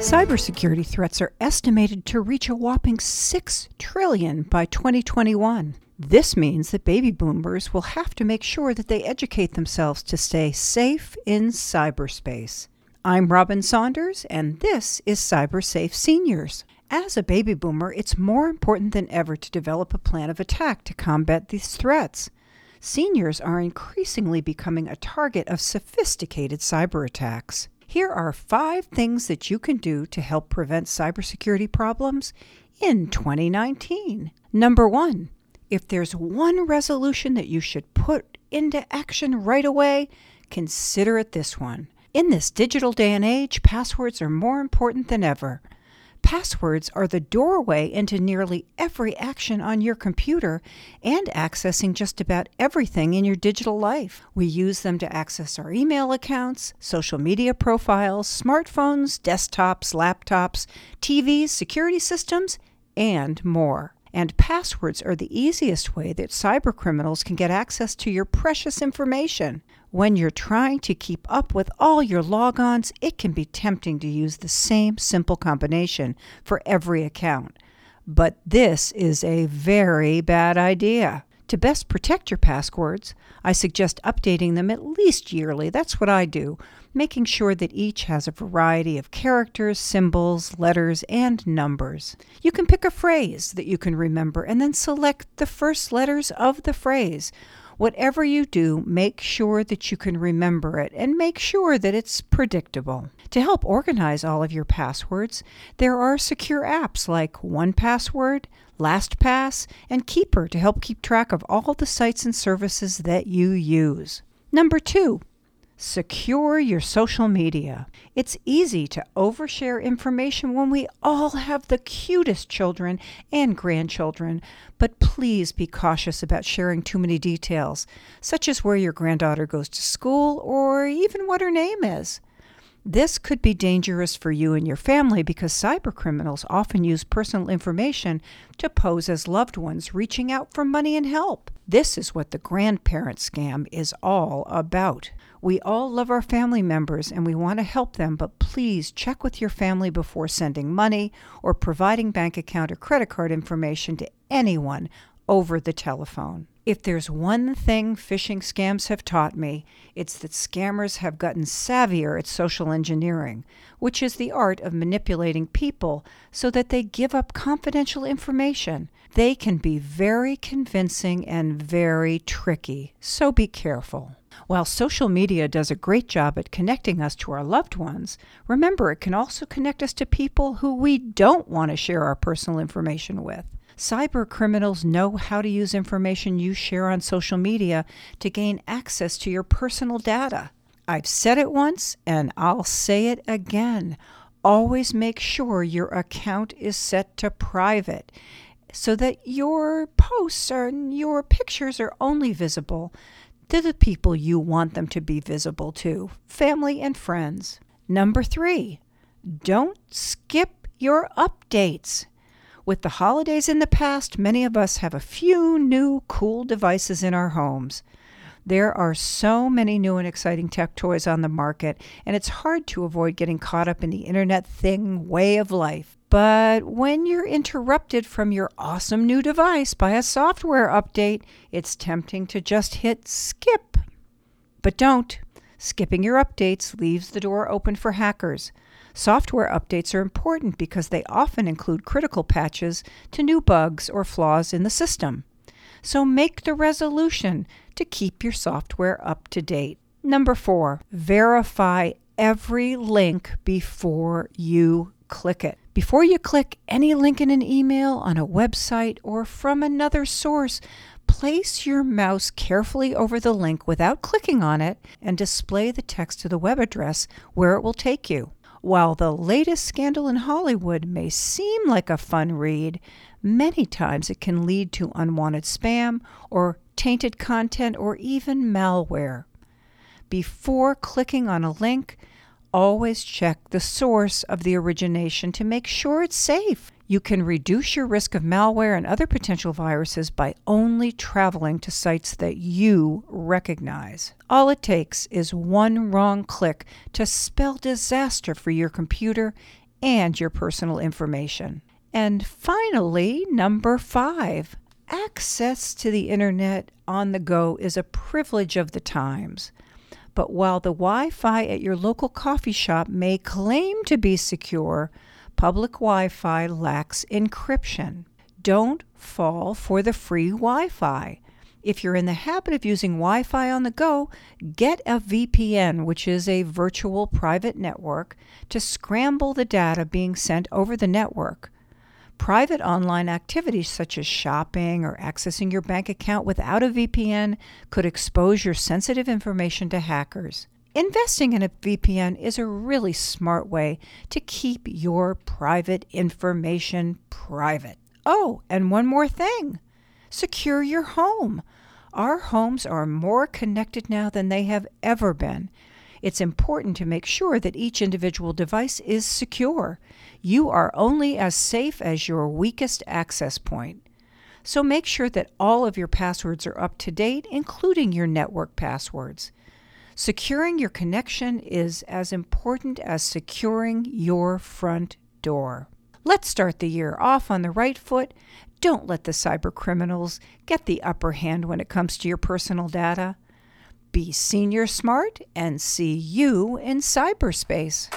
Cybersecurity threats are estimated to reach a whopping 6 trillion by 2021. This means that baby boomers will have to make sure that they educate themselves to stay safe in cyberspace. I'm Robin Saunders, and this is CyberSafe Seniors. As a baby boomer, it's more important than ever to develop a plan of attack to combat these threats. Seniors are increasingly becoming a target of sophisticated cyber attacks. Here are five things that you can do to help prevent cybersecurity problems in 2019. Number one, if there's one resolution that you should put into action right away, consider it this one. In this digital day and age, passwords are more important than ever. Passwords are the doorway into nearly every action on your computer and accessing just about everything in your digital life. We use them to access our email accounts, social media profiles, smartphones, desktops, laptops, TVs, security systems, and more. And passwords are the easiest way that cybercriminals can get access to your precious information. When you're trying to keep up with all your logons, it can be tempting to use the same simple combination for every account. But this is a very bad idea. To best protect your passwords, I suggest updating them at least yearly. That's what I do, making sure that each has a variety of characters, symbols, letters, and numbers. You can pick a phrase that you can remember and then select the first letters of the phrase. Whatever you do, make sure that you can remember it and make sure that it's predictable. To help organize all of your passwords, there are secure apps like 1Password, LastPass, and Keeper to help keep track of all the sites and services that you use. Number two, Secure your social media. It's easy to overshare information when we all have the cutest children and grandchildren, but please be cautious about sharing too many details, such as where your granddaughter goes to school or even what her name is. This could be dangerous for you and your family because cybercriminals often use personal information to pose as loved ones reaching out for money and help. This is what the grandparent scam is all about. We all love our family members and we want to help them, but please check with your family before sending money or providing bank account or credit card information to anyone over the telephone. If there's one thing phishing scams have taught me, it's that scammers have gotten savvier at social engineering, which is the art of manipulating people so that they give up confidential information. They can be very convincing and very tricky, so be careful. While social media does a great job at connecting us to our loved ones, remember it can also connect us to people who we don't want to share our personal information with. Cyber criminals know how to use information you share on social media to gain access to your personal data. I've said it once and I'll say it again. Always make sure your account is set to private so that your posts and your pictures are only visible to the people you want them to be visible to family and friends. Number three, don't skip your updates. With the holidays in the past, many of us have a few new cool devices in our homes. There are so many new and exciting tech toys on the market, and it's hard to avoid getting caught up in the internet thing way of life. But when you're interrupted from your awesome new device by a software update, it's tempting to just hit skip. But don't. Skipping your updates leaves the door open for hackers. Software updates are important because they often include critical patches to new bugs or flaws in the system. So make the resolution to keep your software up to date. Number four, verify every link before you click it. Before you click any link in an email, on a website, or from another source, place your mouse carefully over the link without clicking on it and display the text of the web address where it will take you. While the latest scandal in Hollywood may seem like a fun read, many times it can lead to unwanted spam or tainted content or even malware. Before clicking on a link, always check the source of the origination to make sure it's safe. You can reduce your risk of malware and other potential viruses by only traveling to sites that you recognize. All it takes is one wrong click to spell disaster for your computer and your personal information. And finally, number five, access to the internet on the go is a privilege of the times. But while the Wi Fi at your local coffee shop may claim to be secure, public Wi Fi lacks encryption. Don't fall for the free Wi Fi. If you're in the habit of using Wi Fi on the go, get a VPN, which is a virtual private network, to scramble the data being sent over the network. Private online activities such as shopping or accessing your bank account without a VPN could expose your sensitive information to hackers. Investing in a VPN is a really smart way to keep your private information private. Oh, and one more thing secure your home. Our homes are more connected now than they have ever been. It's important to make sure that each individual device is secure. You are only as safe as your weakest access point. So make sure that all of your passwords are up to date, including your network passwords. Securing your connection is as important as securing your front door. Let's start the year off on the right foot. Don't let the cyber criminals get the upper hand when it comes to your personal data. Be senior smart and see you in cyberspace.